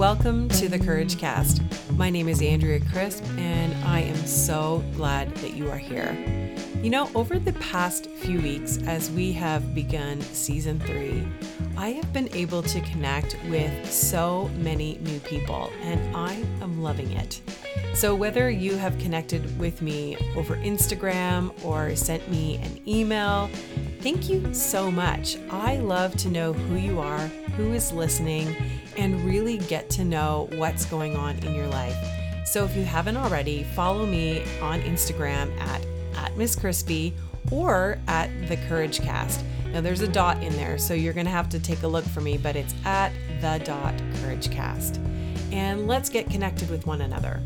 Welcome to the Couragecast. My name is Andrea Crisp, and I am so glad that you are here. You know, over the past few weeks, as we have begun season three, I have been able to connect with so many new people, and I am loving it. So, whether you have connected with me over Instagram or sent me an email, thank you so much. I love to know who you are, who is listening, and really get to know what's going on in your life. So, if you haven't already, follow me on Instagram at at Miss Crispy or at the Couragecast. Now there's a dot in there, so you're gonna have to take a look for me, but it's at the dot Couragecast. And let's get connected with one another.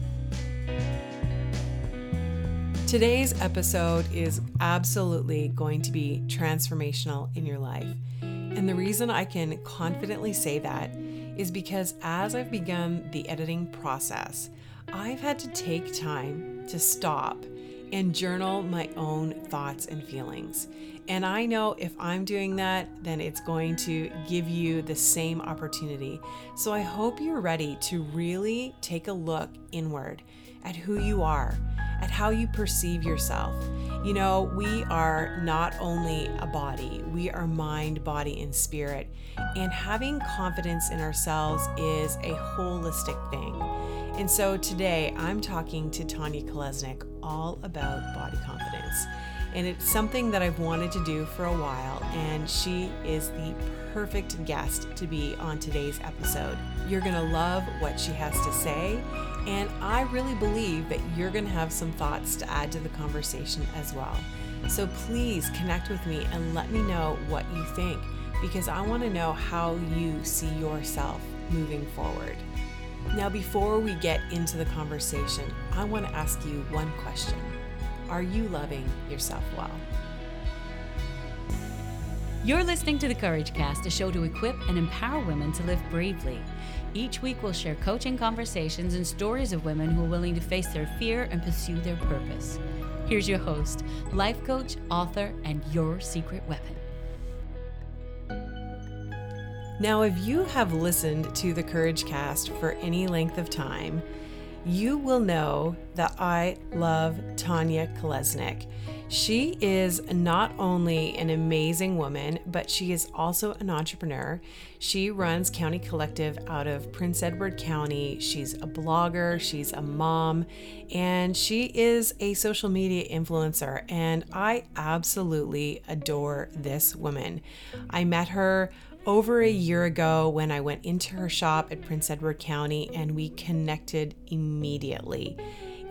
Today's episode is absolutely going to be transformational in your life. And the reason I can confidently say that is because as I've begun the editing process, I've had to take time to stop and journal my own thoughts and feelings. And I know if I'm doing that, then it's going to give you the same opportunity. So I hope you're ready to really take a look inward at who you are, at how you perceive yourself. You know, we are not only a body, we are mind, body, and spirit. And having confidence in ourselves is a holistic thing. And so today I'm talking to Tania Kolesnik all about body confidence. And it's something that I've wanted to do for a while, and she is the perfect guest to be on today's episode. You're going to love what she has to say, and I really believe that you're going to have some thoughts to add to the conversation as well. So please connect with me and let me know what you think because I want to know how you see yourself moving forward. Now, before we get into the conversation, I want to ask you one question Are you loving yourself well? You're listening to the Couragecast, a show to equip and empower women to live bravely. Each week, we'll share coaching conversations and stories of women who are willing to face their fear and pursue their purpose. Here's your host, life coach, author, and your secret weapon. Now, if you have listened to the Couragecast for any length of time, you will know that I love Tania Kolesnik. She is not only an amazing woman, but she is also an entrepreneur. She runs County Collective out of Prince Edward County. She's a blogger, she's a mom, and she is a social media influencer. And I absolutely adore this woman. I met her over a year ago when I went into her shop at Prince Edward County and we connected immediately.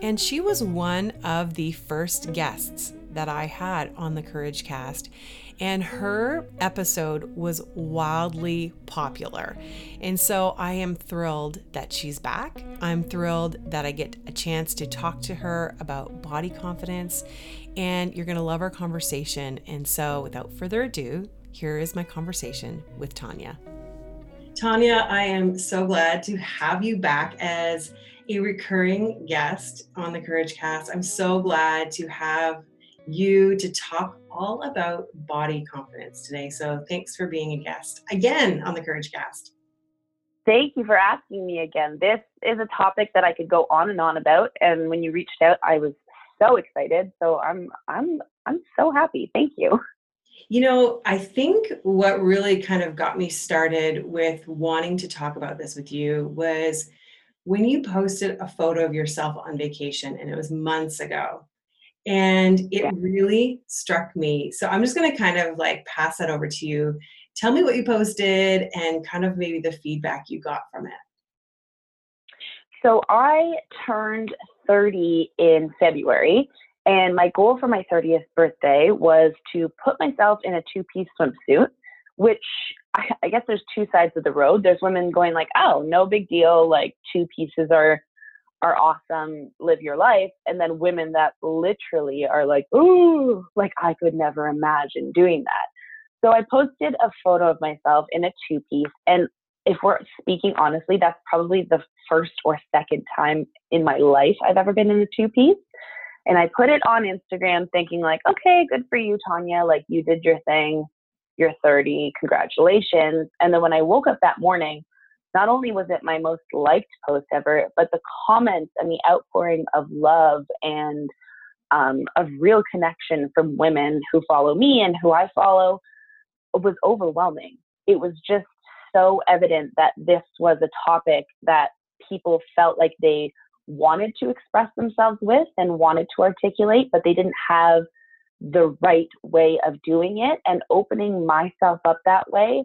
And she was one of the first guests that I had on the Couragecast. And her episode was wildly popular. And so I am thrilled that she's back. I'm thrilled that I get a chance to talk to her about body confidence. And you're going to love our conversation. And so without further ado, here is my conversation with Tania. Tania, I am so glad to have you back as a recurring guest on the Couragecast. I'm so glad to have you to talk all about body confidence today. So thanks for being a guest again on the Couragecast. Thank you for asking me again. This is a topic that I could go on and on about and when you reached out I was so excited. So I'm I'm I'm so happy. Thank you. You know, I think what really kind of got me started with wanting to talk about this with you was when you posted a photo of yourself on vacation, and it was months ago. And it really struck me. So I'm just going to kind of like pass that over to you. Tell me what you posted and kind of maybe the feedback you got from it. So I turned 30 in February and my goal for my 30th birthday was to put myself in a two piece swimsuit, which I, guess there's two sides of the road. There's women going like, oh, no big deal. Like two pieces are, are awesome. Live your life. And then women that literally are like, ooh, like I could never imagine doing that. So I posted a photo of myself in a two piece. And if we're speaking honestly, that's probably the first or second time in my life I've ever been in a two piece. And I put it on Instagram thinking like, okay, good for you, Tania. Like you did your thing. You're 30. Congratulations. And then when I woke up that morning, not only was it my most liked post ever, but the comments and the outpouring of love and um, of real connection from women who follow me and who I follow was overwhelming. It was just so evident that this was a topic that people felt like they wanted to express themselves with and wanted to articulate, but they didn't have the right way of doing it. And opening myself up that way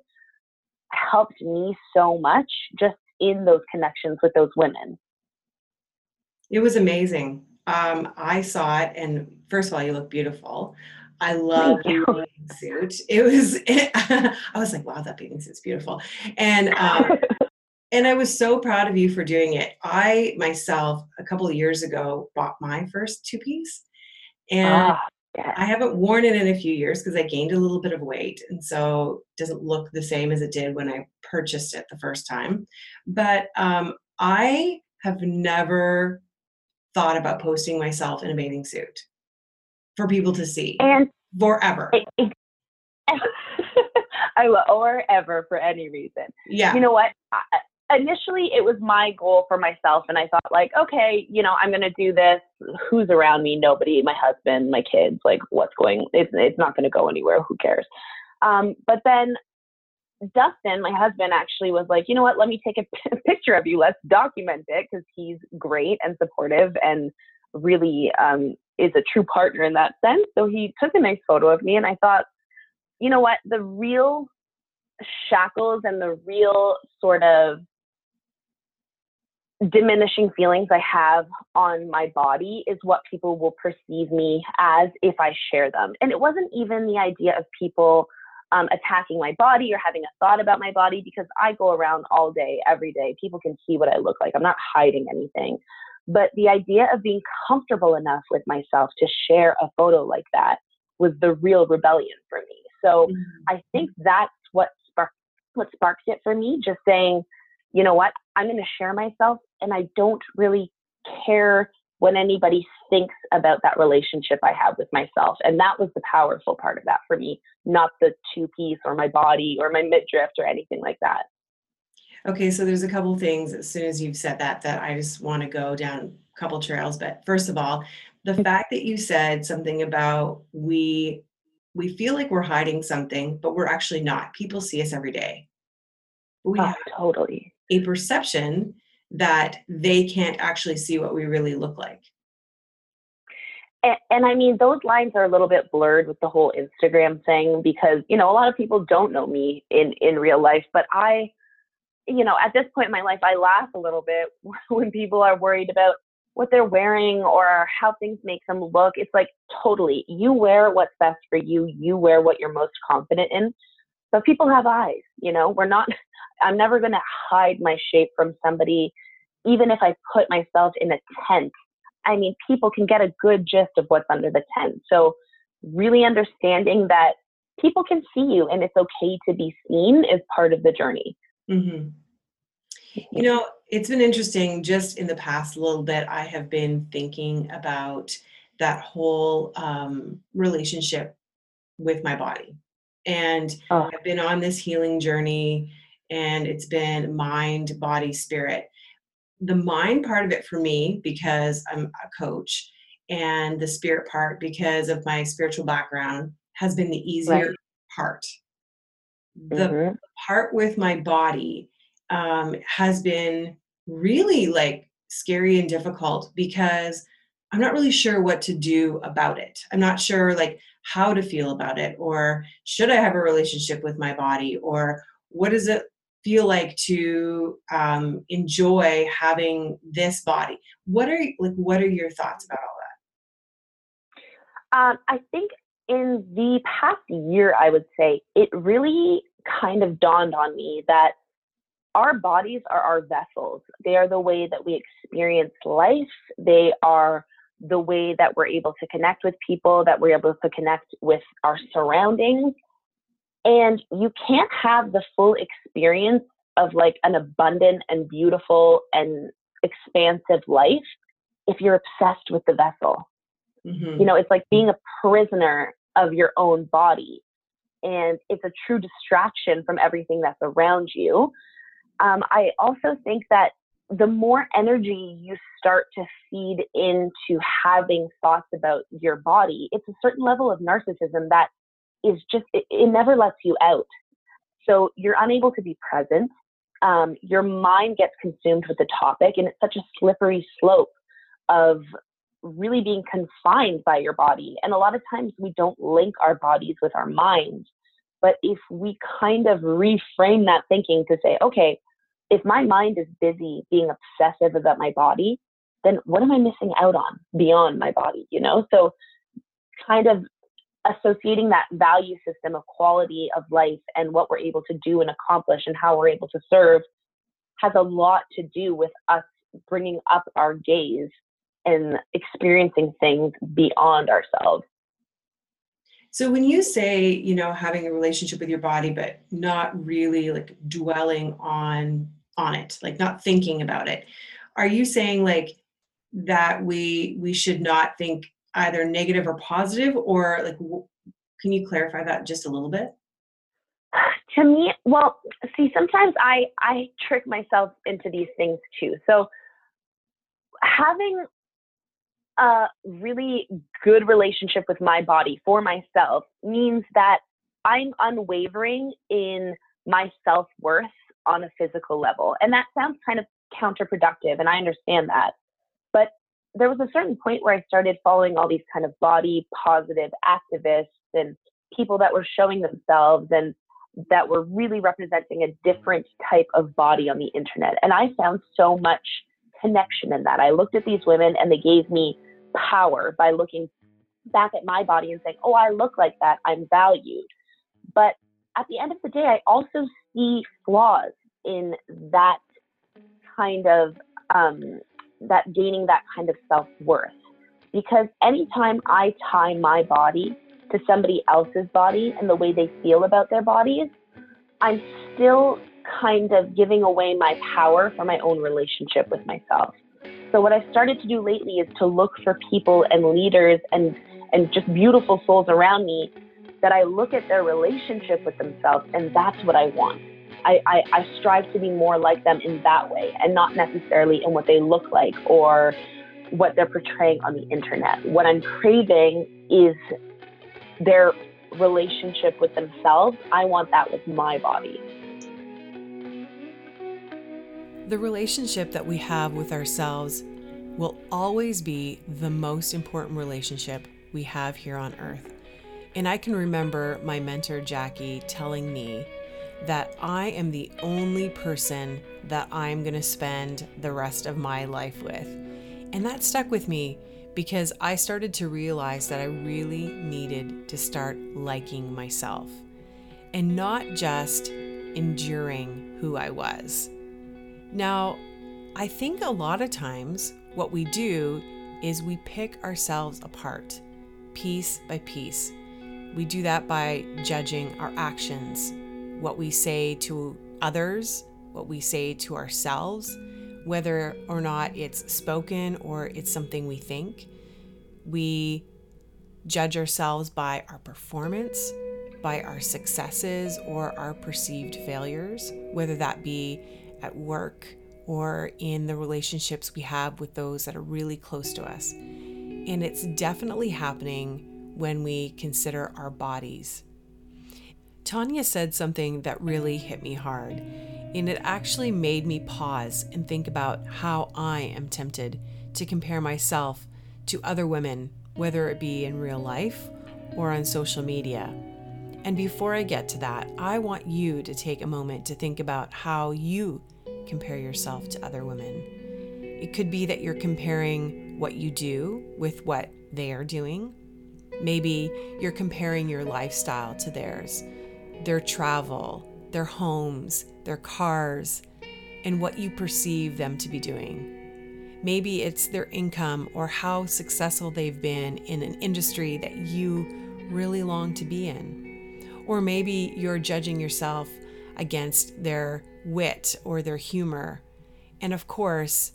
helped me so much just in those connections with those women. It was amazing. Um, I saw it, and first of all, you look beautiful. I love your bathing suit. It was, it, I was like, wow, that bathing suit's beautiful. And, um, and I was so proud of you for doing it. I myself, a couple of years ago, bought my first two piece. And ah, yeah. I haven't worn it in a few years because I gained a little bit of weight. And so it doesn't look the same as it did when I purchased it the first time. But um, I have never thought about posting myself in a bathing suit for people to see and forever. It, it, I will, or ever for any reason. Yeah. You know what? I, initially, it was my goal for myself, and I thought, like, okay, you know, I'm going to do this. Who's around me? Nobody. My husband, my kids. Like, what's going? It's it's not going to go anywhere. Who cares? Um, but then Dustin, my husband, actually was like, you know what? Let me take a picture of you. Let's document it because he's great and supportive and really um, is a true partner in that sense. So he took a nice photo of me, and I thought, you know what? The real shackles and the real sort of diminishing feelings I have on my body is what people will perceive me as if I share them. And it wasn't even the idea of people um, attacking my body or having a thought about my body because I go around all day, every day. People can see what I look like. I'm not hiding anything. But the idea of being comfortable enough with myself to share a photo like that was the real rebellion for me. So mm-hmm. I think that's what sparked what sparked it for me. Just saying, you know what, I'm going to share myself, and I don't really care what anybody thinks about that relationship I have with myself. And that was the powerful part of that for me, not the two piece or my body or my midriff or anything like that. Okay, so there's a couple things as soon as you've said that that I just want to go down a couple trails. But first of all, the mm-hmm. fact that you said something about we we feel like we're hiding something, but we're actually not. People see us every day. We oh, have totally a perception that they can't actually see what we really look like. And, and, I mean, those lines are a little bit blurred with the whole Instagram thing because, you know, a lot of people don't know me in, in real life, but I, you know, at this point in my life, I laugh a little bit when people are worried about what they're wearing or how things make them look. It's like totally, you wear what's best for you, you wear what you're most confident in. So people have eyes, you know, we're not, I'm never going to hide my shape from somebody, even if I put myself in a tent. I mean, people can get a good gist of what's under the tent. So, really understanding that people can see you and it's okay to be seen is part of the journey. Mm-hmm. You know, it's been interesting just in the past little bit. I have been thinking about that whole um, relationship with my body. And oh. I've been on this healing journey and it's been mind, body, spirit. The mind part of it for me, because I'm a coach, and the spirit part, because of my spiritual background, has been the easier right. part. The mm-hmm. part with my body um, has been really like scary and difficult because I'm not really sure what to do about it. I'm not sure like how to feel about it or should I have a relationship with my body or what is it feel like to um, enjoy having this body? What are like what are your thoughts about all that? Um, i think in the past year i would say it really kind of dawned on me that our bodies are our vessels. They are the way that we experience life. They are the way that we're able to connect with people that we're able to connect with our surroundings and you can't have the full experience of like an abundant and beautiful and expansive life if you're obsessed with the vessel. Mm-hmm. You know, it's like being a prisoner of your own body. And it's a true distraction from everything that's around you. um, I also think that the more energy you start to feed into having thoughts about your body, it's a certain level of narcissism that is just, it, it never lets you out. So you're unable to be present. Um, your mind gets consumed with the topic, and it's such a slippery slope of really being confined by your body. And a lot of times we don't link our bodies with our minds. But if we kind of reframe that thinking to say, okay, if my mind is busy being obsessive about my body, then what am I missing out on beyond my body? You know, so kind of associating that value system of quality of life and what we're able to do and accomplish and how we're able to serve has a lot to do with us bringing up our gaze and experiencing things beyond ourselves. So when you say, you know, having a relationship with your body but not really like dwelling on on it, like not thinking about it. Are you saying like that we we should not think either negative or positive or like can you clarify that just a little bit? To me, well, see, sometimes I I trick myself into these things too. So having a really good relationship with my body for myself means that I'm unwavering in my self worth on a physical level. And that sounds kind of counterproductive, and I understand that. There was a certain point where I started following all these kind of body positive activists and people that were showing themselves and that were really representing a different type of body on the internet. And I found so much connection in that. I looked at these women and they gave me power by looking back at my body and saying, oh, I look like that. I'm valued. But at the end of the day, I also see flaws in that kind of um, that gaining that kind of self worth. Because anytime I tie my body to somebody else's body and the way they feel about their bodies, I'm still kind of giving away my power for my own relationship with myself. So what I've started to do lately is to look for people and leaders and and just beautiful souls around me that I look at their relationship with themselves and that's what I want. I, I, I strive to be more like them in that way and not necessarily in what they look like or what they're portraying on the internet. What I'm craving is their relationship with themselves. I want that with my body. The relationship that we have with ourselves will always be the most important relationship we have here on earth. And I can remember my mentor, Jackie, telling me that I am the only person that I'm going to spend the rest of my life with. And that stuck with me because I started to realize that I really needed to start liking myself and not just enduring who I was. Now, I think a lot of times what we do is we pick ourselves apart piece by piece. We do that by judging our actions, what we say to others, what we say to ourselves, whether or not it's spoken or it's something we think. We judge ourselves by our performance, by our successes or our perceived failures, whether that be at work or in the relationships we have with those that are really close to us. And it's definitely happening when we consider our bodies. Tania said something that really hit me hard, and it actually made me pause and think about how I am tempted to compare myself to other women, whether it be in real life or on social media. And before I get to that, I want you to take a moment to think about how you compare yourself to other women. It could be that you're comparing what you do with what they are doing. Maybe you're comparing your lifestyle to theirs, their travel, their homes, their cars, and what you perceive them to be doing. Maybe it's their income or how successful they've been in an industry that you really long to be in. Or maybe you're judging yourself against their wit or their humor. And of course,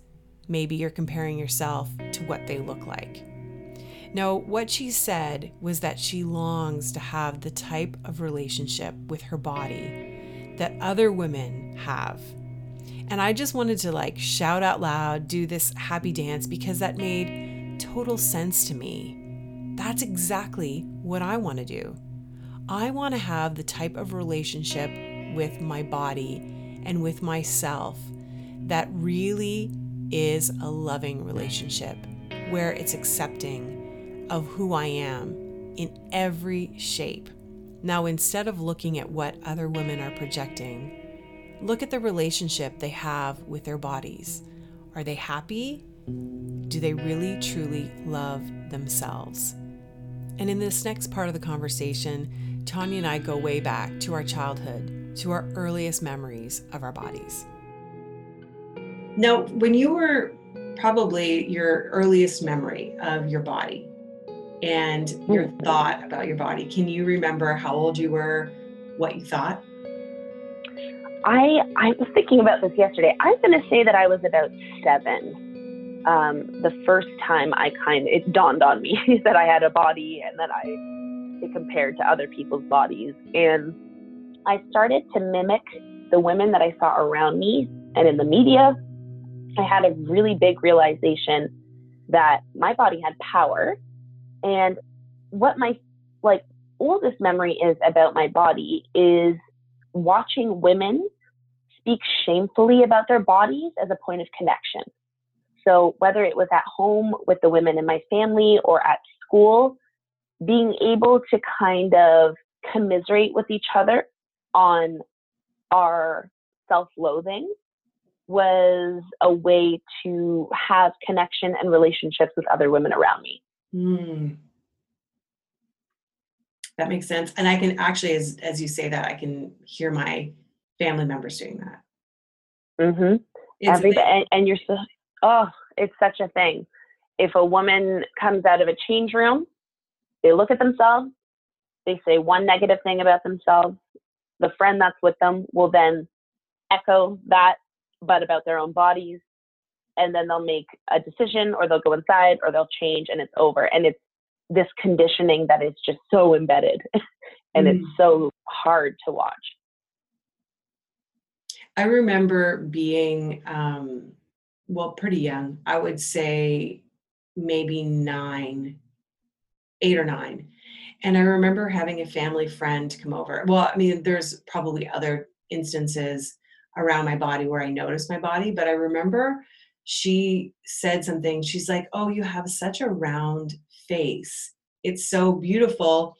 maybe you're comparing yourself to what they look like. Now, what she said was that she longs to have the type of relationship with her body that other women have. And I just wanted to like shout out loud, do this happy dance because that made total sense to me. That's exactly what I want to do. I want to have the type of relationship with my body and with myself that really is a loving relationship where it's accepting of who I am in every shape. Now, instead of looking at what other women are projecting, look at the relationship they have with their bodies. Are they happy? Do they really, truly love themselves? And in this next part of the conversation, Tania and I go way back to our childhood, to our earliest memories of our bodies. Now, when you were probably your earliest memory of your body and your mm-hmm. thought about your body, can you remember how old you were, what you thought? I I was thinking about this yesterday. I'm going to say that I was about seven. Um, the first time I kind of it dawned on me that I had a body and that I it compared to other people's bodies, and I started to mimic the women that I saw around me and in the media. I had a really big realization that my body had power, and what my like oldest memory is about my body is watching women speak shamefully about their bodies as a point of connection. So, whether it was at home with the women in my family or at school, being able to kind of commiserate with each other on our self loathing was a way to have connection and relationships with other women around me. Mm. That makes sense. And I can actually, as, as you say that, I can hear my family members doing that. Mm-hmm. Everybody, and, and you're so, oh, it's such a thing. If a woman comes out of a change room, they look at themselves, they say one negative thing about themselves. The friend that's with them will then echo that, but about their own bodies. And then they'll make a decision or they'll go inside or they'll change and it's over. And it's this conditioning that is just so embedded and mm. it's so hard to watch. I remember being, um, well, pretty young. I would say maybe nine, eight or nine. And I remember having a family friend come over. Well, I mean, there's probably other instances around my body where I noticed my body, but I remember she said something. She's like, Oh, you have such a round face. It's so beautiful,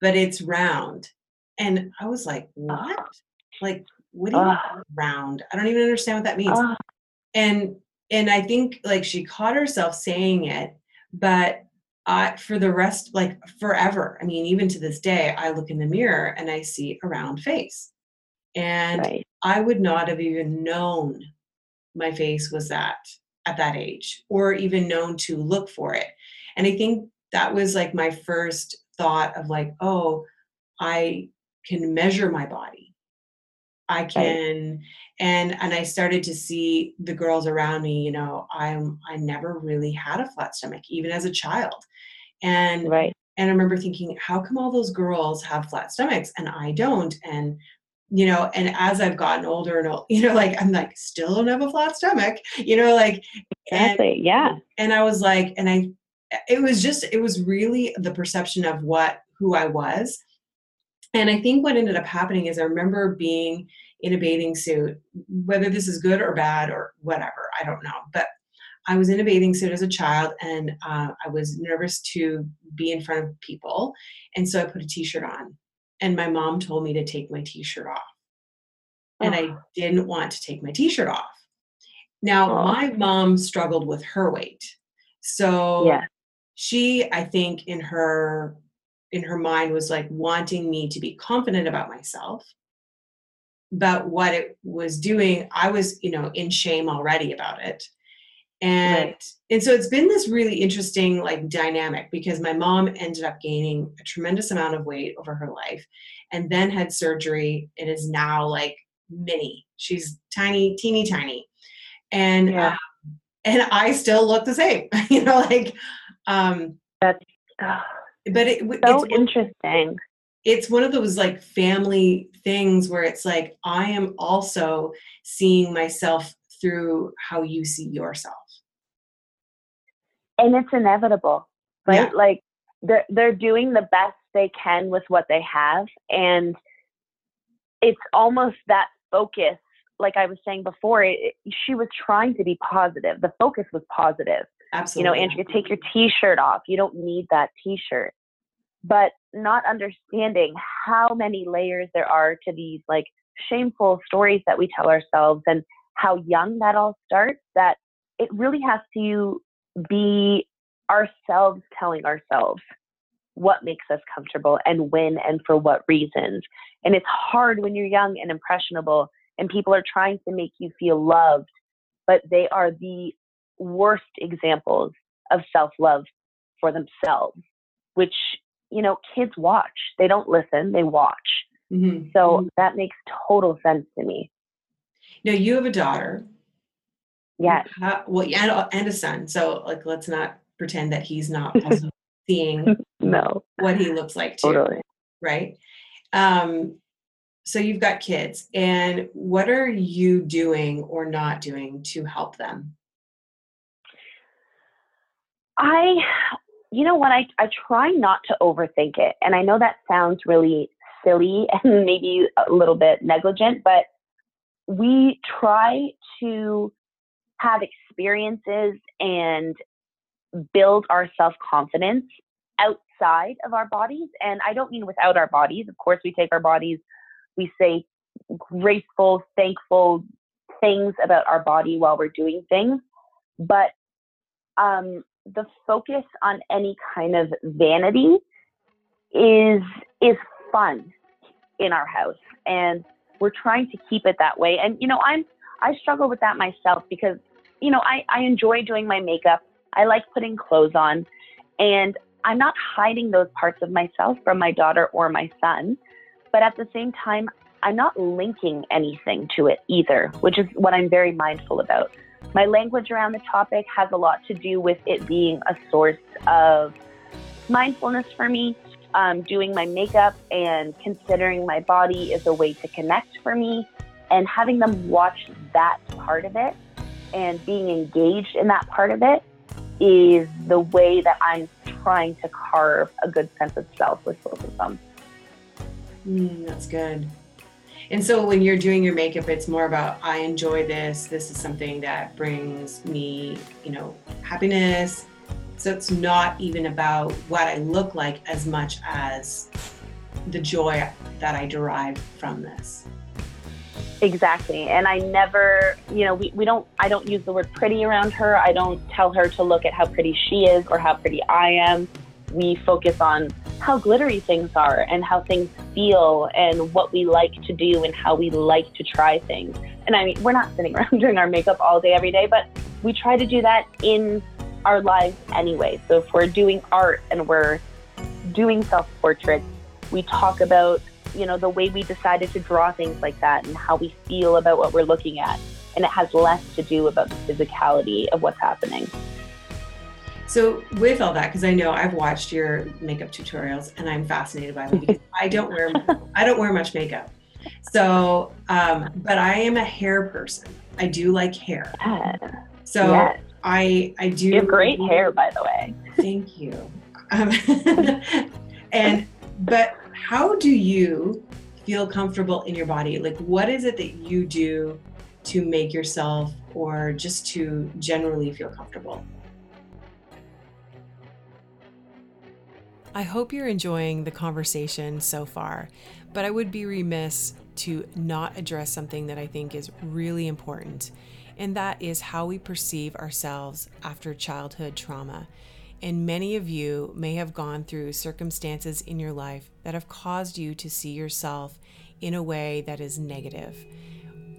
but it's round. And I was like, What? Like, what do you uh, round? I don't even understand what that means. Uh, and and I think like she caught herself saying it, but I for the rest like forever. I mean, even to this day, I look in the mirror and I see a round face. And right. I would not have even known my face was that at that age or even known to look for it. And I think that was like my first thought of like, oh, I can measure my body I can and and I started to see the girls around me, you know, I'm I never really had a flat stomach even as a child. And right. and I remember thinking, how come all those girls have flat stomachs and I don't? And you know, and as I've gotten older and old, you know, like I'm like still don't have a flat stomach, you know, like exactly, and, yeah. And I was like, and I it was just it was really the perception of what who I was and I think what ended up happening is I remember being in a bathing suit, whether this is good or bad or whatever, I don't know. But I was in a bathing suit as a child and uh, I was nervous to be in front of people. And so I put a t shirt on. And my mom told me to take my t shirt off. And. I didn't want to take my t shirt off. Now, oh. my mom struggled with her weight. So yeah. she, I think, in her in her mind was like wanting me to be confident about myself but what it was doing i was you know in shame already about it and right. and so it's been this really interesting like dynamic because my mom ended up gaining a tremendous amount of weight over her life and then had surgery and is now like mini she's tiny teeny tiny and yeah. um, and i still look the same you know like um that's uh but it, so it's interesting. it's one of those like family things where it's like I am also seeing myself through how you see yourself. And it's inevitable, right? Yeah. Like they're they're doing the best they can with what they have and it's almost that focus like I was saying before, it, she was trying to be positive. The focus was positive. Absolutely. You know, Andrea, take your t-shirt off. You don't need that t-shirt but not understanding how many layers there are to these like shameful stories that we tell ourselves and how young that all starts that it really has to be ourselves telling ourselves what makes us comfortable and when and for what reasons. And it's hard when you're young and impressionable and people are trying to make you feel loved, but they are the worst examples of self love for themselves, which you know, kids watch. They don't listen, they watch. Mm-hmm. So mm-hmm. that makes total sense to me. Now you have a daughter. Yes. How, well, and, and a son. So like, let's not pretend that he's not also seeing no what he looks like too. Totally. Right. Um, so you've got kids, and what are you doing or not doing to help them? I you know what? I, I try not to overthink it. And I know that sounds really silly and maybe a little bit negligent, but we try to have experiences and build our self confidence outside of our bodies. And I don't mean without our bodies. Of course, we take our bodies, we say graceful, thankful things about our body while we're doing things. But um, the focus on any kind of vanity is is fun in our house and we're trying to keep it that way and you know i'm i struggle with that myself because you know i i enjoy doing my makeup. I like putting clothes on. And i'm not hiding those parts of myself from my daughter or my son. But at the same time i'm not linking anything to it either which is what i'm very mindful about. My language around the topic has a lot to do with it being a source of mindfulness for me. Um, doing my makeup and considering my body is a way to connect for me, and having them watch that part of it and being engaged in that part of it is the way that I'm trying to carve a good sense of self with both of them. Mm, that's good. And so when you're doing your makeup, it's more about I enjoy this. This is something that brings me, you know, happiness. So it's not even about what I look like as much as the joy that I derive from this. Exactly. And I never, you know, we, we don't, I don't use the word pretty around her. I don't tell her to look at how pretty she is or how pretty I am. We focus on how glittery things are and how things feel and what we like to do and how we like to try things. And I mean, we're not sitting around doing our makeup all day, every day, but we try to do that in our lives anyway. So if we're doing art and we're doing self portraits, we talk about, you know, the way we decided to draw things like that and how we feel about what we're looking at. And it has less to do about the physicality of what's happening. So with all that, because I know I've watched your makeup tutorials and I'm fascinated by them because I don't wear I don't wear much makeup. So, um, but I am a hair person. I do like hair. So yes. I I do. You have great hair, by the way. Thank you. Um, and but how do you feel comfortable in your body? Like, what is it that you do to make yourself, or just to generally feel comfortable? I hope you're enjoying the conversation so far, but I would be remiss to not address something that I think is really important, and that is how we perceive ourselves after childhood trauma. And many of you may have gone through circumstances in your life that have caused you to see yourself in a way that is negative.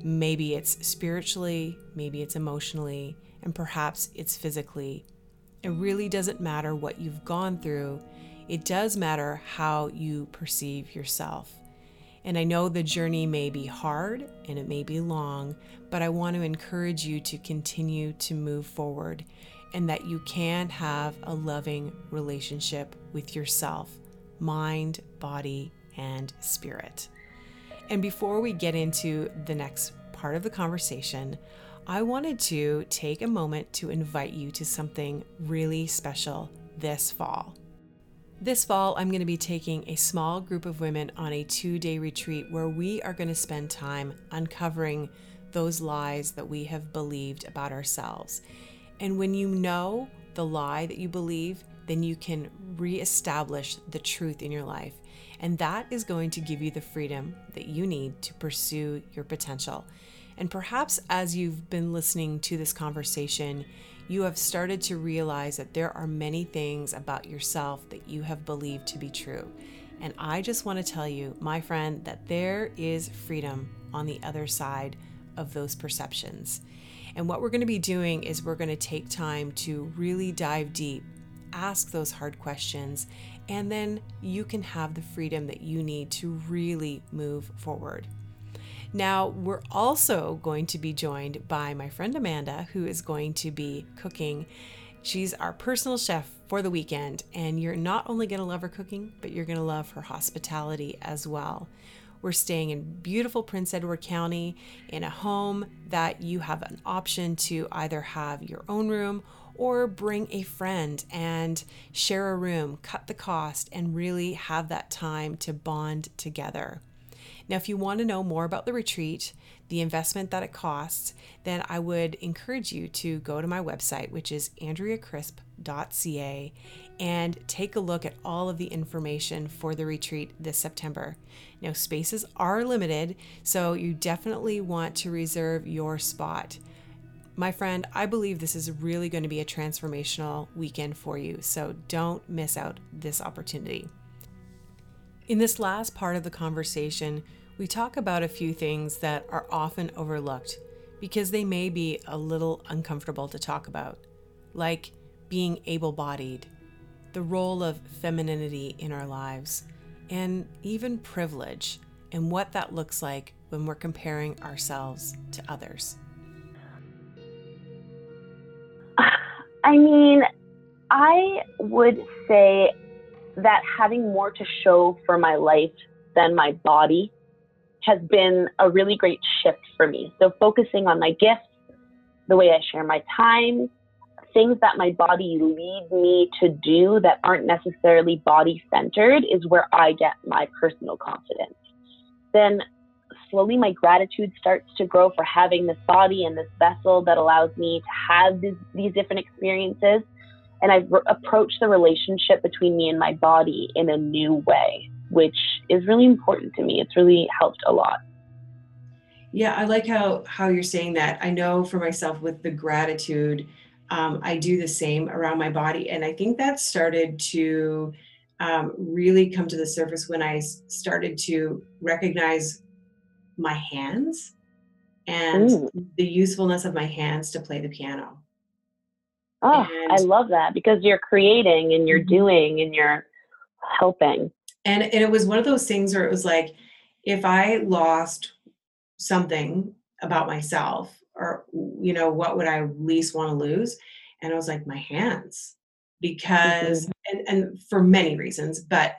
Maybe it's spiritually, maybe it's emotionally, and perhaps it's physically. It really doesn't matter what you've gone through it does matter how you perceive yourself. And I know the journey may be hard and it may be long, but I want to encourage you to continue to move forward and that you can have a loving relationship with yourself, mind, body, and spirit. And before we get into the next part of the conversation, I wanted to take a moment to invite you to something really special this fall. This fall, I'm going to be taking a small group of women on a two day retreat where we are going to spend time uncovering those lies that we have believed about ourselves. And when you know the lie that you believe, then you can reestablish the truth in your life. And that is going to give you the freedom that you need to pursue your potential. And perhaps as you've been listening to this conversation, you have started to realize that there are many things about yourself that you have believed to be true. And I just want to tell you, my friend, that there is freedom on the other side of those perceptions. And what we're going to be doing is we're going to take time to really dive deep, ask those hard questions, and then you can have the freedom that you need to really move forward. Now, we're also going to be joined by my friend Amanda, who is going to be cooking. She's our personal chef for the weekend, and you're not only going to love her cooking, but you're going to love her hospitality as well. We're staying in beautiful Prince Edward County in a home that you have an option to either have your own room or bring a friend and share a room, cut the cost, and really have that time to bond together. Now, if you want to know more about the retreat, the investment that it costs, then I would encourage you to go to my website, which is andreacrisp.ca, and take a look at all of the information for the retreat this September. Now, spaces are limited, so you definitely want to reserve your spot. My friend, I believe this is really going to be a transformational weekend for you, so don't miss out this opportunity. In this last part of the conversation, we talk about a few things that are often overlooked because they may be a little uncomfortable to talk about, like being able bodied, the role of femininity in our lives, and even privilege and what that looks like when we're comparing ourselves to others. I mean, I would say that having more to show for my life than my body has been a really great shift for me. So, focusing on my gifts, the way I share my time, things that my body leads me to do that aren't necessarily body centered is where I get my personal confidence. Then, slowly, my gratitude starts to grow for having this body and this vessel that allows me to have these, these different experiences and I've re- approached the relationship between me and my body in a new way, which is really important to me. It's really helped a lot. Yeah, I like how how you're saying that. I know for myself with the gratitude, um, I do the same around my body, and I think that started to um, really come to the surface when I started to recognize my hands and Ooh. the usefulness of my hands to play the piano. Oh, and, I love that because you're creating and you're mm-hmm. doing and you're helping. And, and it was one of those things where it was like, if I lost something about myself, or, you know, what would I least want to lose? And I was like, my hands, because, mm-hmm. and, and for many reasons, but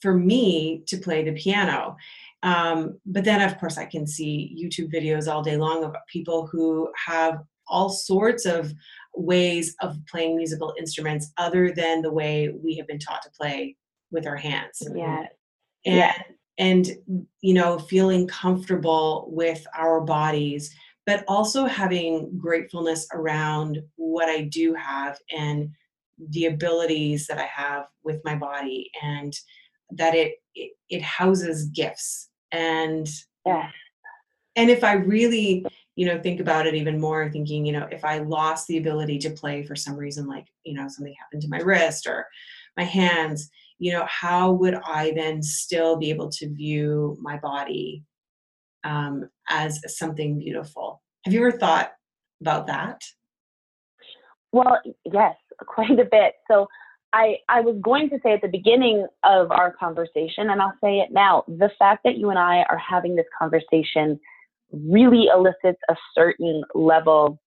for me to play the piano. Um, but then, of course, I can see YouTube videos all day long of people who have all sorts of ways of playing musical instruments other than the way we have been taught to play with our hands. Yeah. And yeah. and you know, feeling comfortable with our bodies, but also having gratefulness around what I do have and the abilities that I have with my body and that it it, it houses gifts and yeah. and if I really you know think about it even more thinking you know if i lost the ability to play for some reason like you know something happened to my wrist or my hands you know how would i then still be able to view my body um, as something beautiful have you ever thought about that well yes quite a bit so I, I was going to say at the beginning of our conversation, and I'll say it now the fact that you and I are having this conversation really elicits a certain level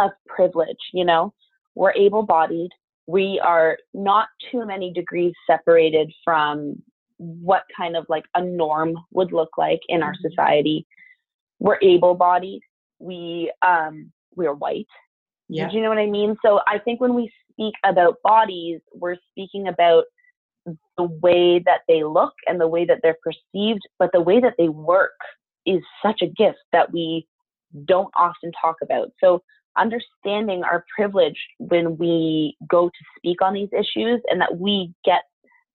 of privilege. You know, we're able bodied, we are not too many degrees separated from what kind of like a norm would look like in our mm-hmm. society. We're able-bodied. We um, we're white. Yeah. Do you know what I mean? So I think when we speak about bodies, we're speaking about the way that they look and the way that they're perceived, but the way that they work is such a gift that we don't often talk about. So understanding our privilege when we go to speak on these issues and that we get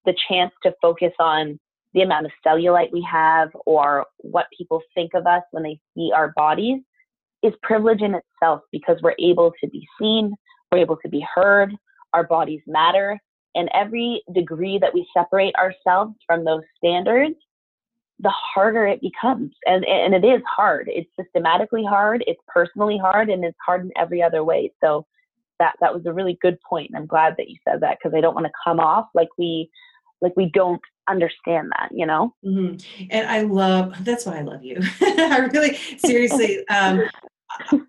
the chance to focus on the amount of cellulite we have or what people think of us when they see our bodies is privilege in itself because we're able to be seen, we're able to be heard, our bodies matter. And every degree that we separate ourselves from those standards, the harder it becomes. And, and it is hard. It's systematically hard, it's personally hard, and it's hard in every other way. So that, that was a really good point. And I'm glad that you said that because I don't want to come off like we like we don't understand that you know mm-hmm. and i love that's why i love you i really seriously um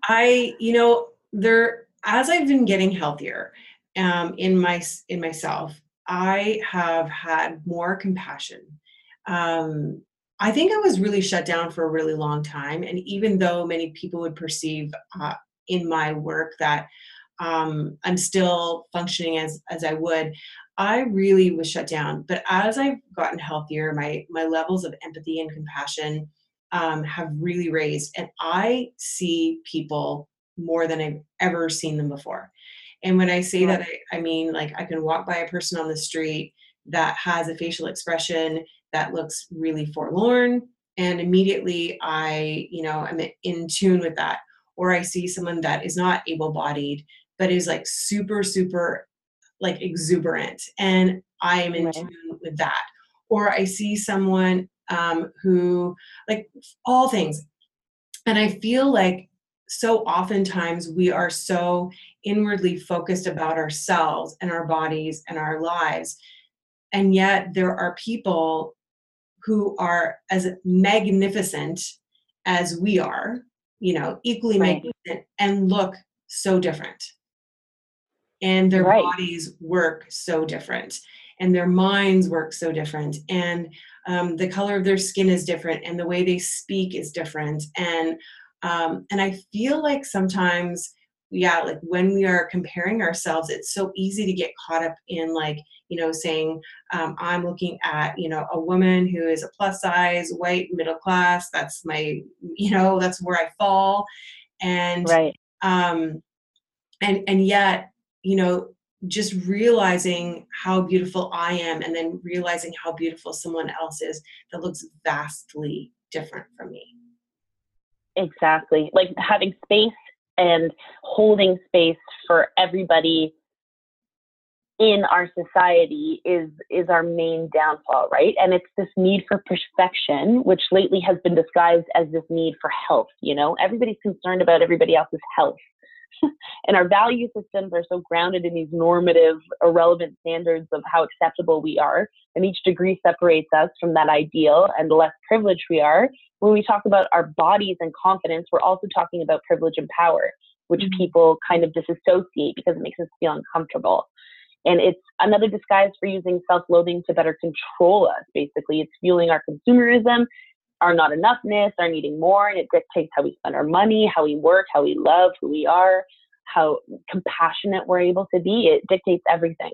i you know there as i've been getting healthier um in my in myself i have had more compassion um i think i was really shut down for a really long time and even though many people would perceive uh, in my work that um, I'm still functioning as as I would. I really was shut down. But as I've gotten healthier, my my levels of empathy and compassion um, have really raised, and I see people more than I've ever seen them before. And when I say that, I, I mean like I can walk by a person on the street that has a facial expression that looks really forlorn, and immediately I, you know, I'm in tune with that. Or I see someone that is not able-bodied but is like super super like exuberant and i am in right. tune with that or i see someone um, who like all things and i feel like so oftentimes we are so inwardly focused about ourselves and our bodies and our lives and yet there are people who are as magnificent as we are you know equally right. magnificent and look so different and their right. bodies work so different and their minds work so different and um, the color of their skin is different and the way they speak is different and um, and i feel like sometimes yeah like when we are comparing ourselves it's so easy to get caught up in like you know saying um, i'm looking at you know a woman who is a plus size white middle class that's my you know that's where i fall and right um and and yet you know, just realizing how beautiful I am and then realizing how beautiful someone else is that looks vastly different from me. Exactly. Like having space and holding space for everybody in our society is is our main downfall, right? And it's this need for perfection, which lately has been disguised as this need for health, you know? Everybody's concerned about everybody else's health and our value systems are so grounded in these normative, irrelevant standards of how acceptable we are. And each degree separates us from that ideal and the less privileged we are. When we talk about our bodies and confidence, we're also talking about privilege and power, which mm-hmm. people kind of disassociate because it makes us feel uncomfortable. And it's another disguise for using self loathing to better control us, basically. It's fueling our consumerism our not enoughness, our needing more, and it dictates how we spend our money, how we work, how we love, who we are, how compassionate we're able to be. It dictates everything.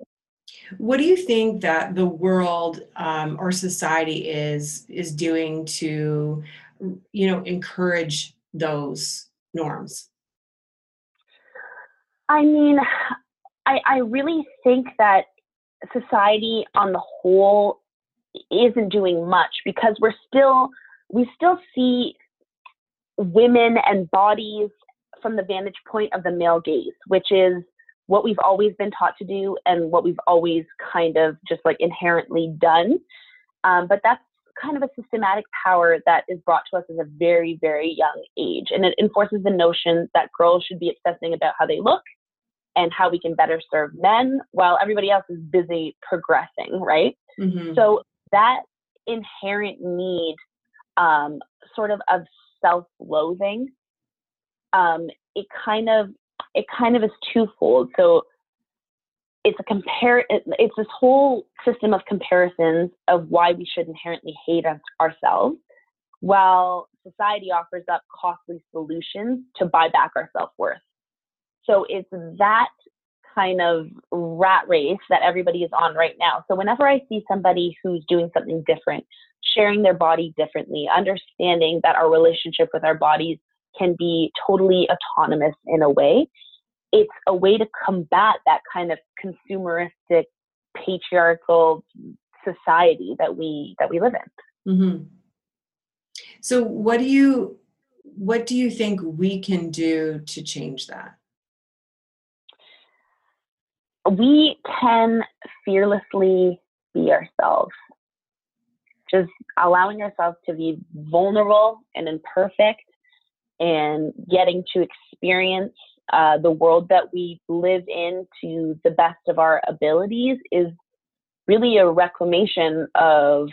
What do you think that the world um, or society is is doing to, you know, encourage those norms? I mean, I, I really think that society on the whole isn't doing much because we're still we still see women and bodies from the vantage point of the male gaze, which is what we've always been taught to do and what we've always kind of just like inherently done. Um, but that's kind of a systematic power that is brought to us at a very, very young age. And it enforces the notion that girls should be obsessing about how they look and how we can better serve men while everybody else is busy progressing, right? Mm-hmm. So that inherent need um, sort of of self-loathing, um, it kind of it kind of is twofold. So it's a compare it's this whole system of comparisons of why we should inherently hate ourselves while society offers up costly solutions to buy back our self-worth so it's that kind of rat race that everybody is on right now so whenever i see somebody who's doing something different sharing their body differently understanding that our relationship with our bodies can be totally autonomous in a way. It's a way to combat that kind of consumeristic patriarchal society that we that we live in. Mm-hmm. so what do you what do you think we can do to change that? We can fearlessly be ourselves just allowing ourselves to be vulnerable and imperfect and getting to experience uh, the world that we live in to the best of our abilities is really a reclamation of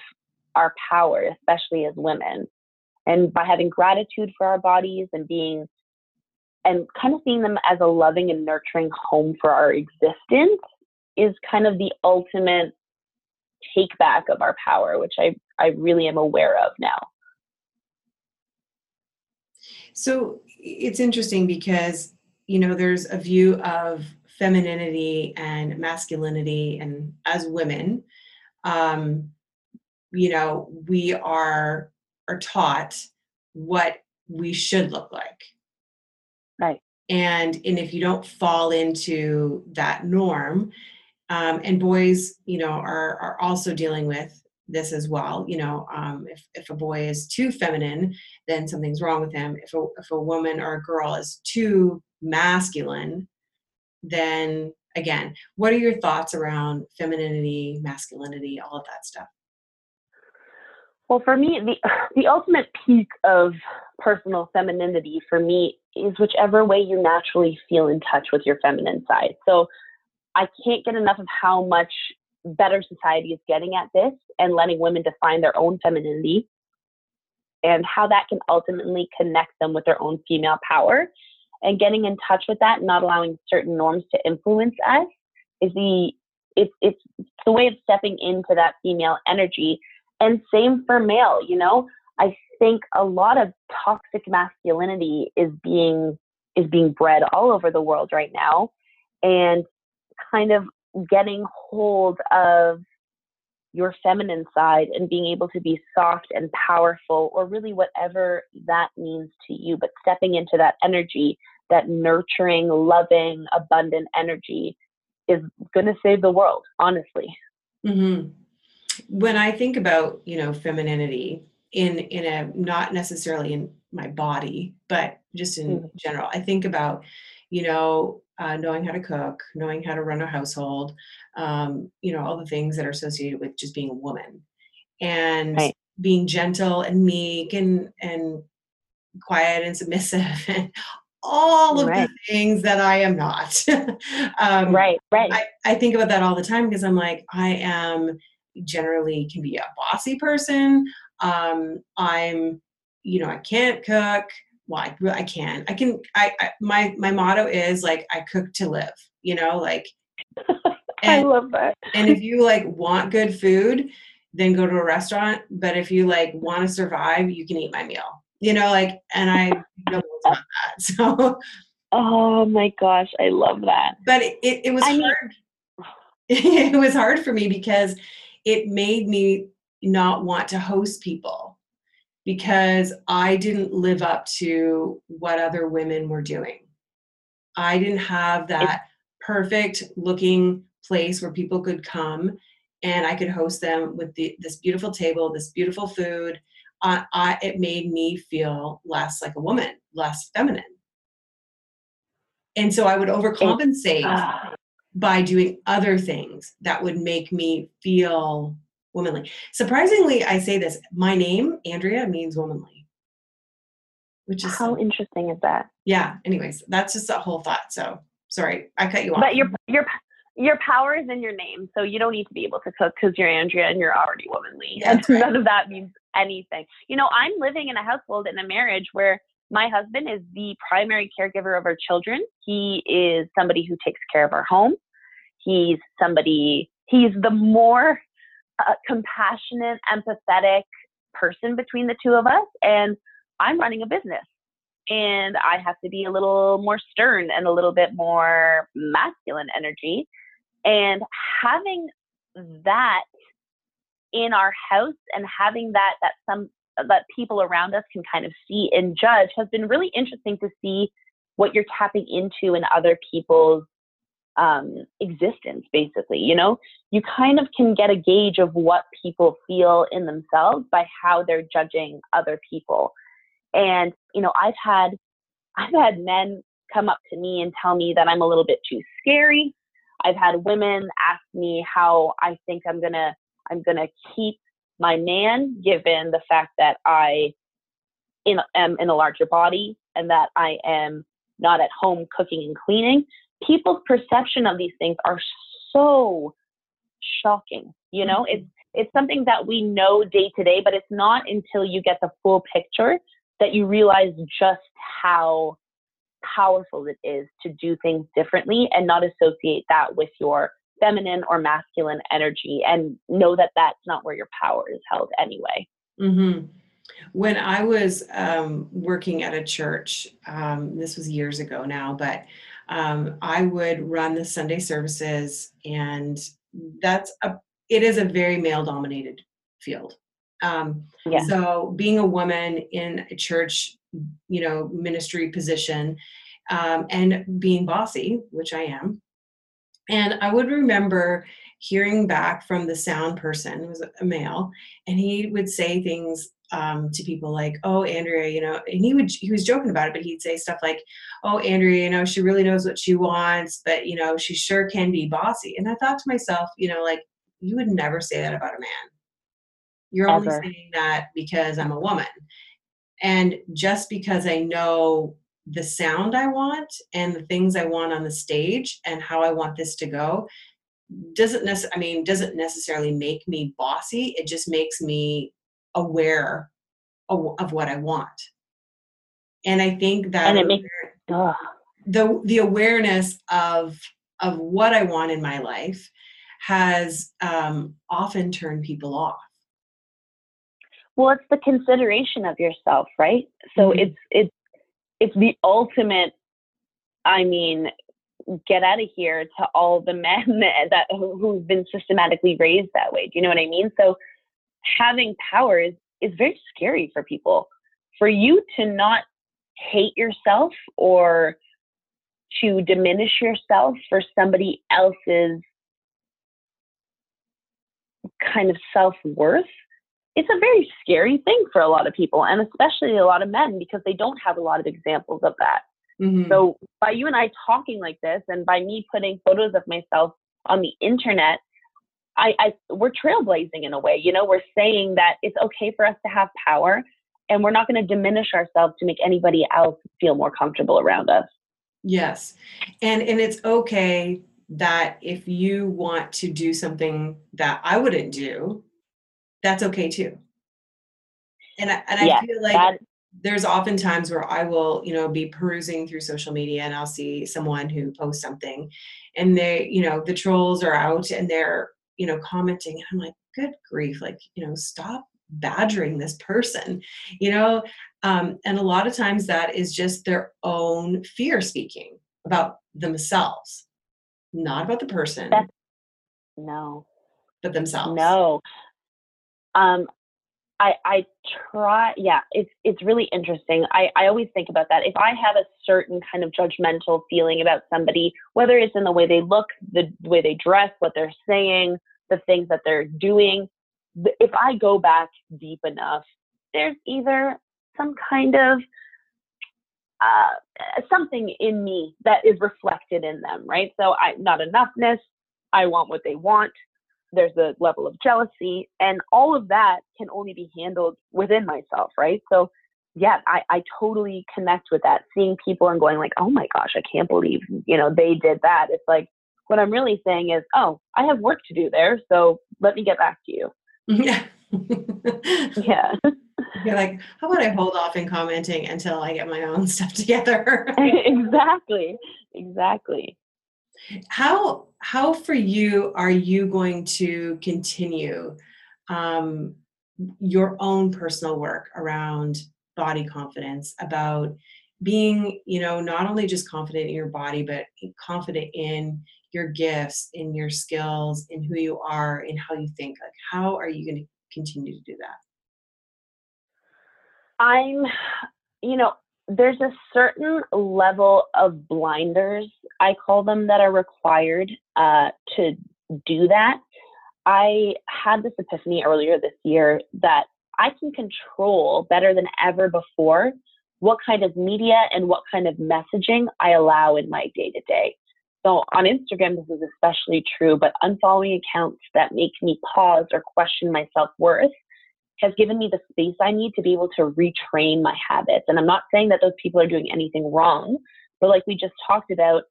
our power, especially as women. And by having gratitude for our bodies and being and kind of seeing them as a loving and nurturing home for our existence is kind of the ultimate take back of our power, which I, I really am aware of now. So it's interesting because, you know, there's a view of femininity and masculinity, and as women, um, you know, we are are taught what we should look like. Right. And and if you don't fall into that norm, um, and boys, you know, are are also dealing with this as well. You know, um, if if a boy is too feminine, then something's wrong with him. If a if a woman or a girl is too masculine, then again, what are your thoughts around femininity, masculinity, all of that stuff? Well, for me, the the ultimate peak of personal femininity for me is whichever way you naturally feel in touch with your feminine side. So I can't get enough of how much better society is getting at this and letting women define their own femininity and how that can ultimately connect them with their own female power. And getting in touch with that not allowing certain norms to influence us is the it's it's the way of stepping into that female energy. And same for male you know? I think a lot of toxic masculinity is being is being bred all over the world right now and kind of getting hold of your feminine side and being able to be soft and powerful, or really whatever that means to you, but stepping into that energy, that nurturing, loving, abundant energy is going to save the world, honestly. Mm-hmm. When I think about, you know, femininity in in a not necessarily in my body, but just in mm-hmm. general, I think about, you know, uh, knowing how to cook, knowing how to run a household, um, you know, all the things that are associated with just being a woman, and right. being gentle and meek and and quiet and submissive and all of right. the things that I am not. um, right, right. I, I think about that all the time because I'm like, I am generally can be a bossy person. Um, I'm, you know, I can't cook well I, I can. I can I, I my my motto is like i cook to live you know like and, i love that. and if you like want good food then go to a restaurant but if you like want to survive you can eat my meal you know like and i that so. Oh my gosh i love that. But it, it, it was I hard. Mean, it was hard for me because it made me not want to host people because I didn't live up to what other women were doing. I didn't have that perfect looking place where people could come and I could host them with the, this beautiful table, this beautiful food. Uh, I, it made me feel less like a woman, less feminine. And so I would overcompensate by doing other things that would make me feel womanly. Surprisingly, I say this my name, Andrea, means womanly. Which is how interesting is that? Yeah. Anyways, that's just a whole thought. So sorry, I cut you off. But your your your power is in your name, so you don't need to be able to cook because you're Andrea and you're already womanly. Yeah, and right. none of that means anything. You know, I'm living in a household in a marriage where my husband is the primary caregiver of our children. He is somebody who takes care of our home He's somebody, he's the more uh, compassionate, empathetic person between the two of us. And I'm running a business and I have to be a little more stern and a little bit more masculine energy. And having that in our house and having that that some that people around us can kind of see and judge has been really interesting to see what you're tapping into in other people's um, existence basically you know? You kind of can get a gauge of what people feel in themselves by how they're judging other people. And you know i've had i've had men come up to me and tell me that i'm a little bit too scary. I've had women ask me how i think i'm gonna i'm gonna keep my man given the fact that i in, am in a larger body and that i am not at home cooking and cleaning people's perception of these things are so shocking. You know, mm-hmm. it's it's something that we know day to day, but it's not until you get the full picture that you realize just how powerful it is to do things differently and not associate that with your feminine or masculine energy and know that that's not where your power is held anyway. Mm-hmm. When I was um, working at a church, um, this was years ago now, but um, I would run the Sunday services, and that's a it is a very male dominated field. Um, yeah. So being a woman in a church, you know, ministry position, um, and being bossy, which I am, and I would remember hearing back from the sound person, was a male, and he would say things um, to people like, "Oh, Andrea, you know," and he would he was joking about it, but he'd say stuff like, "Oh, Andrea, you know, she really knows what she wants, but you know, she sure can be bossy." And I thought to myself, you know, like you would never say that about a man. You're Ever. only saying that because I'm a woman, and just because I know the sound I want and the things I want on the stage and how I want this to go doesn't necessarily I mean doesn't necessarily make me bossy it just makes me aware of, of what I want. And I think that makes, the the awareness of of what I want in my life has um, often turned people off. Well, it's the consideration of yourself, right? So mm-hmm. it's it's it's the ultimate. I mean, get out of here to all the men that who've been systematically raised that way. Do you know what I mean? So having power is, is very scary for people. For you to not hate yourself or to diminish yourself for somebody else's kind of self worth, it's a very scary thing for a lot of people, and especially a lot of men because they don't have a lot of examples of that. Mm-hmm. So, by you and I talking like this, and by me putting photos of myself on the internet, I, I we're trailblazing in a way. You know, we're saying that it's okay for us to have power, and we're not going to diminish ourselves to make anybody else feel more comfortable around us. Yes, and and it's okay that if you want to do something that I wouldn't do, that's okay too. And I, and I feel like that, there's often times where I will, you know, be perusing through social media and I'll see someone who posts something and they, you know, the trolls are out and they're you know, commenting. And I'm like, good grief, like, you know, stop badgering this person, you know? Um, and a lot of times that is just their own fear speaking about themselves, not about the person. That's, no. But themselves. No. Um, I, I try, yeah, it's, it's really interesting. I, I always think about that. If I have a certain kind of judgmental feeling about somebody, whether it's in the way they look, the way they dress, what they're saying, the things that they're doing, if I go back deep enough, there's either some kind of uh, something in me that is reflected in them, right? So I not enoughness. I want what they want there's a level of jealousy and all of that can only be handled within myself right? So yeah I, I totally connect with that. Seeing people and going like oh my gosh i can't believe you know they did that. It's like what i'm really saying is oh i have work to do there so let me get back to you. Yeah. Yeah. You're like how about i hold off in commenting until i get my own stuff together? Exactly. Exactly. How how for you are you going to continue um, your own personal work around body confidence about being you know not only just confident in your body but confident in your gifts in your skills in who you are in how you think? Like how are you going to continue to do that? I'm you know there's a certain level of blinders i call them that are required uh, to do that i had this epiphany earlier this year that i can control better than ever before what kind of media and what kind of messaging I allow in my day to day. So on Instagram, this is especially true, but unfollowing accounts that make me pause or question my self worth has given me the space I need to be able to retrain my habits. And I'm not saying that those people are doing anything wrong, but like we just talked about,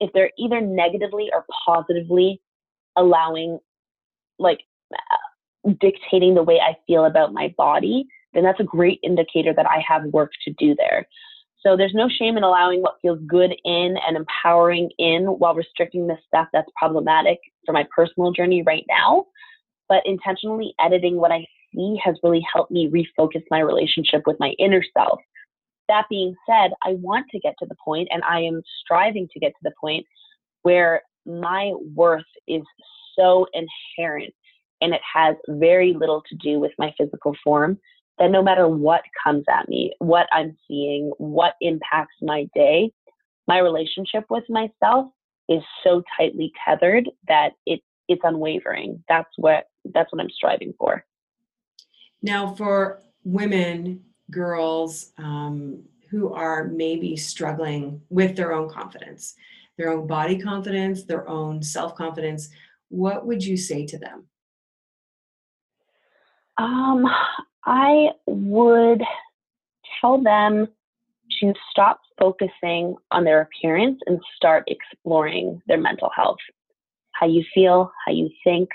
if they're either negatively or positively allowing, like, uh, dictating the way I feel about my body, then that's a great indicator that I have work to do there. So there's no shame in allowing what feels good in and empowering in while restricting the stuff that's problematic for my personal journey right now. But intentionally editing what I see has really helped me refocus my relationship with my inner self. That being said, I want to get to the point, and I am striving to get to the point where my worth is so inherent and it has very little to do with my physical form that no matter what comes at me, what I'm seeing, what impacts my day, my relationship with myself is so tightly tethered that it it's unwavering. That's what that's what I'm striving for. Now, for women, girls um, who are maybe struggling with their own confidence, their own body confidence, their own self confidence, what would you say to them? Um, I would tell them to stop focusing on their appearance and start exploring their mental health, how you feel, how you think.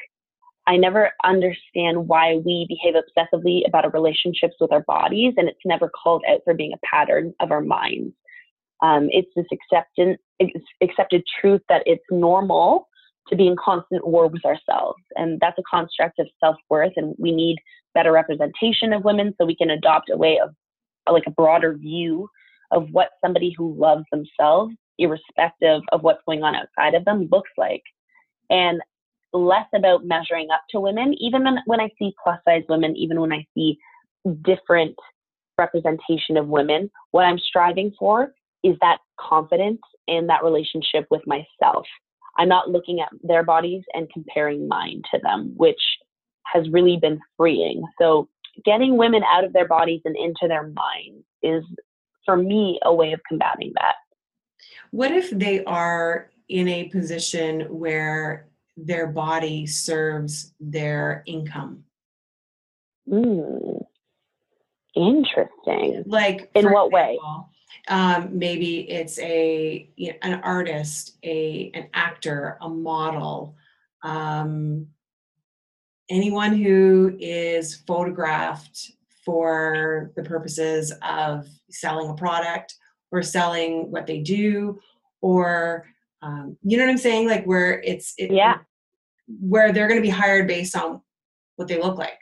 I never understand why we behave obsessively about our relationships with our bodies, and it's never called out for being a pattern of our minds. Um, it's this accepted, accepted truth that it's normal to be in constant war with ourselves. And that's a construct of self worth. And we need better representation of women so we can adopt a way of like a broader view of what somebody who loves themselves, irrespective of what's going on outside of them, looks like. And less about measuring up to women, even when, I see plus size women, even when I see different representation of women, what I'm striving for is that confidence and that relationship with myself I'm not looking at their bodies and comparing mine to them, which has really been freeing. So getting women out of their bodies and into their minds is for me a way of combating that. What if they are in a position where their body serves their income? Mm, interesting. Like in what example, way? um, maybe it's a you know, an artist a an actor a model um, anyone who is photographed for the purposes of selling a product or selling what they do or um, you know what i'm saying? Like where it's it, yeah. where they're going to be hired based on what they look like.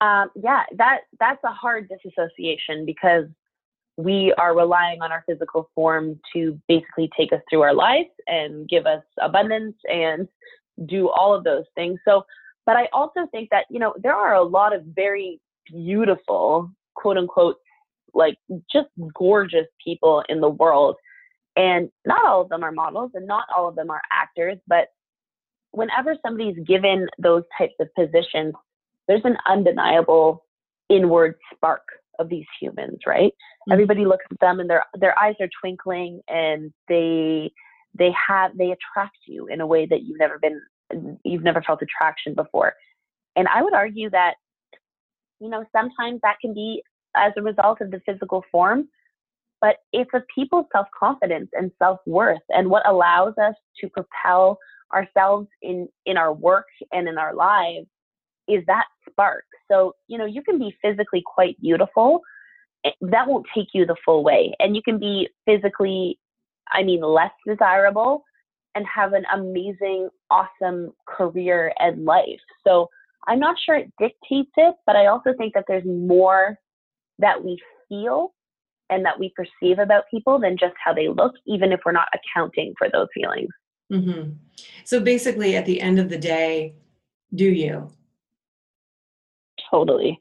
Um, yeah, that that's a hard disassociation because we are relying on our physical form to basically take us through our life and give us abundance and do all of those things. So, but I also think that you know there are a lot of very beautiful, quote unquote, like just gorgeous people in the world, and not all of them are models and not all of them are actors, but whenever somebody's given those types of positions there's an undeniable inward spark of these humans, right? Mm-hmm. Everybody looks at them and their their eyes are twinkling and they they have they attract you in a way that you've never been you've never felt attraction before. And I would argue that you know sometimes that can be as a result of the physical form, but it's of people's self-confidence and self-worth and what allows us to propel ourselves in in our work and in our lives is that spark. So, you know, you can be physically quite beautiful. Eh, that won't take you the full way. And you can be physically, I mean, less desirable and have an amazing, awesome career and life. So I'm not sure it dictates it, but I also think that there's more that we feel and that we perceive about people than just how they look, even if we're not accounting for those feelings. Mm-hmm. So basically, at the end of the day, do you? Totally.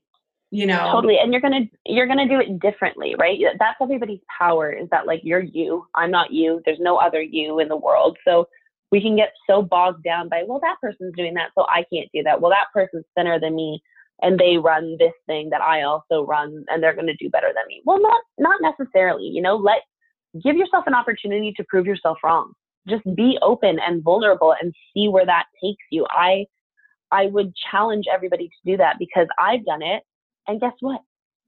You know, totally. And you're gonna you're gonna do it differently, right? That's everybody's power is that like you're you, I'm not you. There's no other you in the world. So we can get so bogged down by well that person's doing that so i can't do that well that person's thinner than me and they run this thing that i also run and they're going to do better than me well not not necessarily you know let give yourself an opportunity to prove yourself wrong just be open and vulnerable and see where that takes you i i would challenge everybody to do that because i've done it and guess what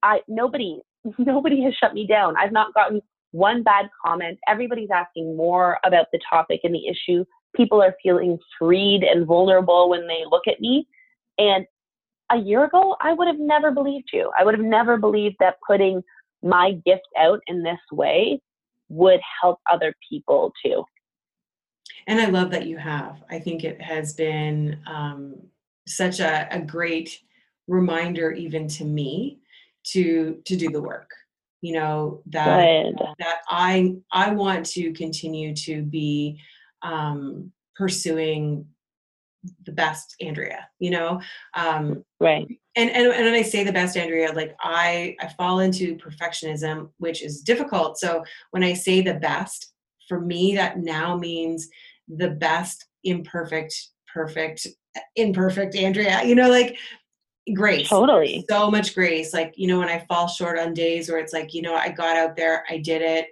i nobody nobody has shut me down i've not gotten one bad comment. Everybody's asking more about the topic and the issue. People are feeling freed and vulnerable when they look at me. And a year ago, I would have never believed you. I would have never believed that putting my gift out in this way would help other people too. And I love that you have. I think it has been um, such a, a great reminder, even to me, to to do the work you know that Good. that i i want to continue to be um pursuing the best andrea you know? Um right. and, and and when i say the best andrea like i i fall into perfectionism which is difficult. So when i say the best for me that now means the best imperfect perfect imperfect andrea you know like grace. Totally. So much grace. Like you know when i fall short on days where it's like you know i got out there i did it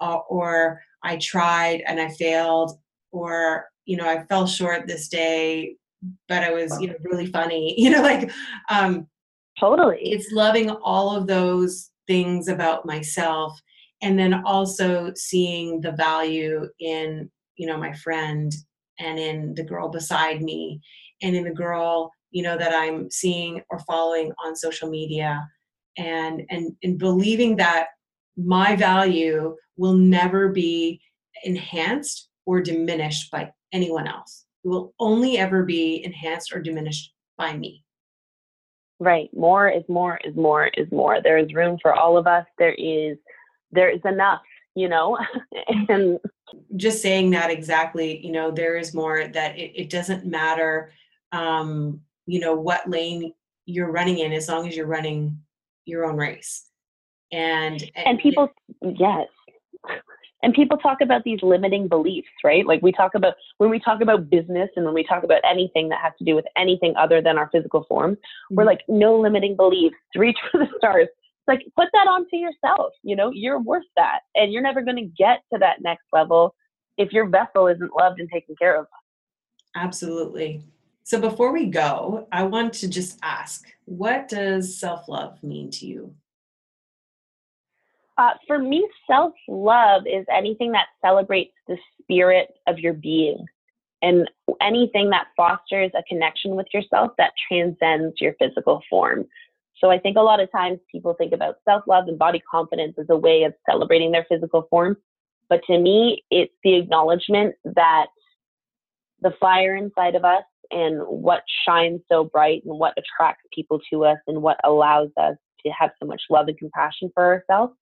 uh, or i tried and i failed or you know i fell short this day but i was you know really funny you know like um totally. it's loving all of those things about myself and then also seeing the value in you know my friend and in the girl beside me and in the girl you know that i'm seeing or following on social media and and and believing that my value will never be enhanced or diminished by anyone else. It will only ever be enhanced or diminished by me. Right. More is more is more is more. There is room for all of us. There is there is enough you know? And just saying that exactly you know there is more that it, it doesn't matter um you know what lane you're running in as long as you're running your own race. And and, and people yes and people talk about these limiting beliefs right? Like we talk about when we talk about business and when we talk about anything that has to do with anything other than our physical form mm-hmm. we're like no limiting beliefs reach for the stars. It's like put that onto yourself you know? You're worth that and you're never going to get to that next level if your vessel isn't loved and taken care of. Absolutely. So before we go, I want to just ask what does self love mean to you? Uh, for me, self love is anything that celebrates the spirit of your being and anything that fosters a connection with yourself that transcends your physical form. So I think a lot of times people think about self love and body confidence as a way of celebrating their physical form. But to me, it's the acknowledgement that the fire inside of us and what shines so bright and what attracts people to us and what allows us to have so much love and compassion for ourselves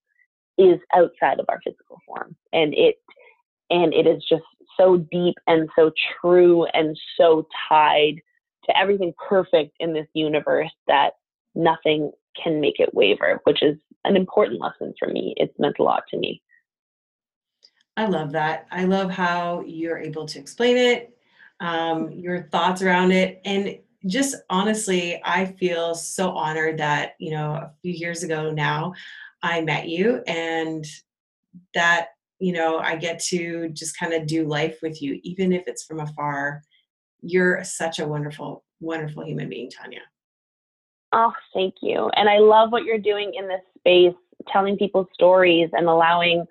is outside of our physical form. And it and it is just so deep and so true and so tied to everything perfect in this universe that nothing can make it waver which is an important lesson for me. It's meant a lot to me. I love that. I love how you're able to explain it um, your thoughts around it. And just honestly, I feel so honored that, you know, a few years ago now, I met you and that, you know, I get to just kind of do life with you, even if it's from afar. You're such a wonderful, wonderful human being, Tania. Oh, thank you. And I love what you're doing in this space, telling people stories and allowing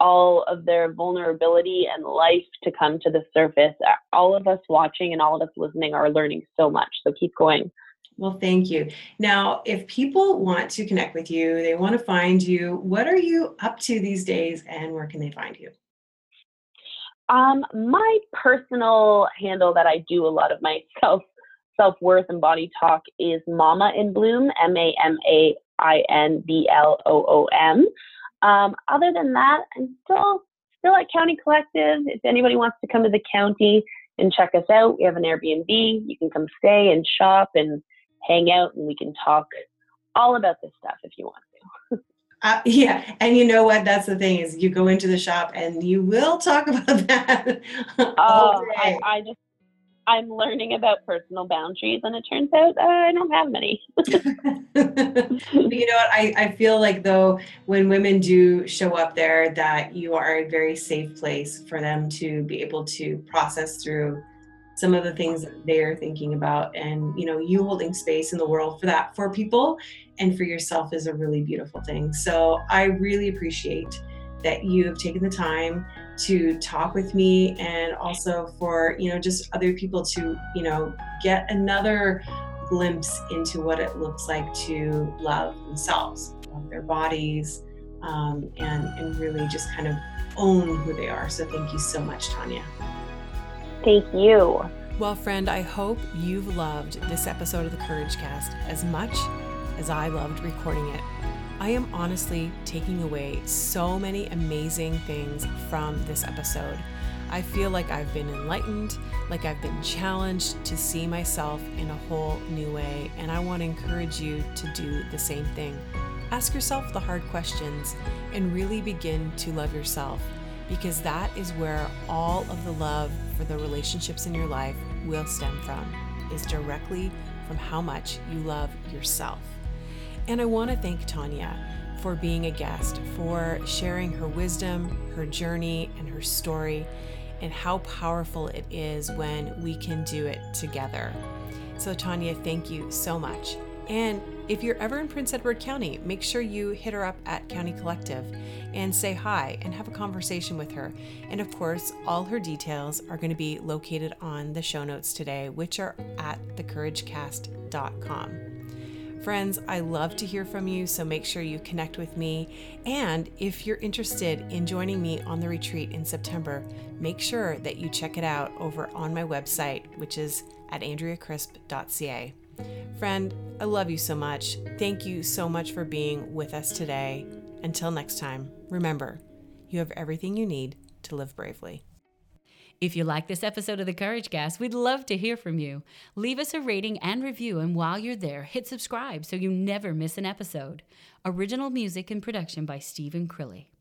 all of their vulnerability and life to come to the surface. All of us watching and all of us listening are learning so much. So keep going. Well, thank you. Now, if people want to connect with you, they want to find you, what are you up to these days and where can they find you? Um, my personal handle that I do a lot of my self self worth and body talk is Mama in Bloom, M A M A I N B L O O M. Um, other than that, I'm still still at County Collective. If anybody wants to come to the county and check us out, we have an Airbnb. You can come stay and shop and hang out, and we can talk all about this stuff if you want to. Uh, yeah, and you know what? That's the thing is you go into the shop and you will talk about that. oh, I, I, just I'm learning about personal boundaries, and it turns out uh, I don't have many. you know what? I, I feel like though when women do show up there, that you are a very safe place for them to be able to process through some of the things that they're thinking about and you know you holding space in the world for that for people and for yourself is a really beautiful thing. So i really appreciate that you have taken the time to talk with me and also for you know just other people to you know get another glimpse into what it looks like to love themselves love their bodies um, and and really just kind of own who they are. So thank you so much Tania thank you well friend i hope you've loved this episode of the Couragecast as much as i loved recording it I am honestly taking away so many amazing things from this episode. I feel like I've been enlightened, like I've been challenged to see myself in a whole new way, and I want to encourage you to do the same thing. Ask yourself the hard questions and really begin to love yourself because that is where all of the love for the relationships in your life will stem from, is directly from how much you love yourself. And I want to thank Tania for being a guest, for sharing her wisdom, her journey, and her story, and how powerful it is when we can do it together. So, Tania, thank you so much. And if you're ever in Prince Edward County, make sure you hit her up at County Collective and say hi and have a conversation with her. And of course, all her details are going to be located on the show notes today, which are at thecouragecast.com. Friends, I love to hear from you, so make sure you connect with me. And if you're interested in joining me on the retreat in September, make sure that you check it out over on my website, which is at andreacrisp.ca. Friend, I love you so much. Thank you so much for being with us today. Until next time, remember, you have everything you need to live bravely. If you like this episode of the Couragecast, we'd love to hear from you. Leave us a rating and review, and while you're there, hit subscribe so you never miss an episode. Original music and production by Stephen Crilly.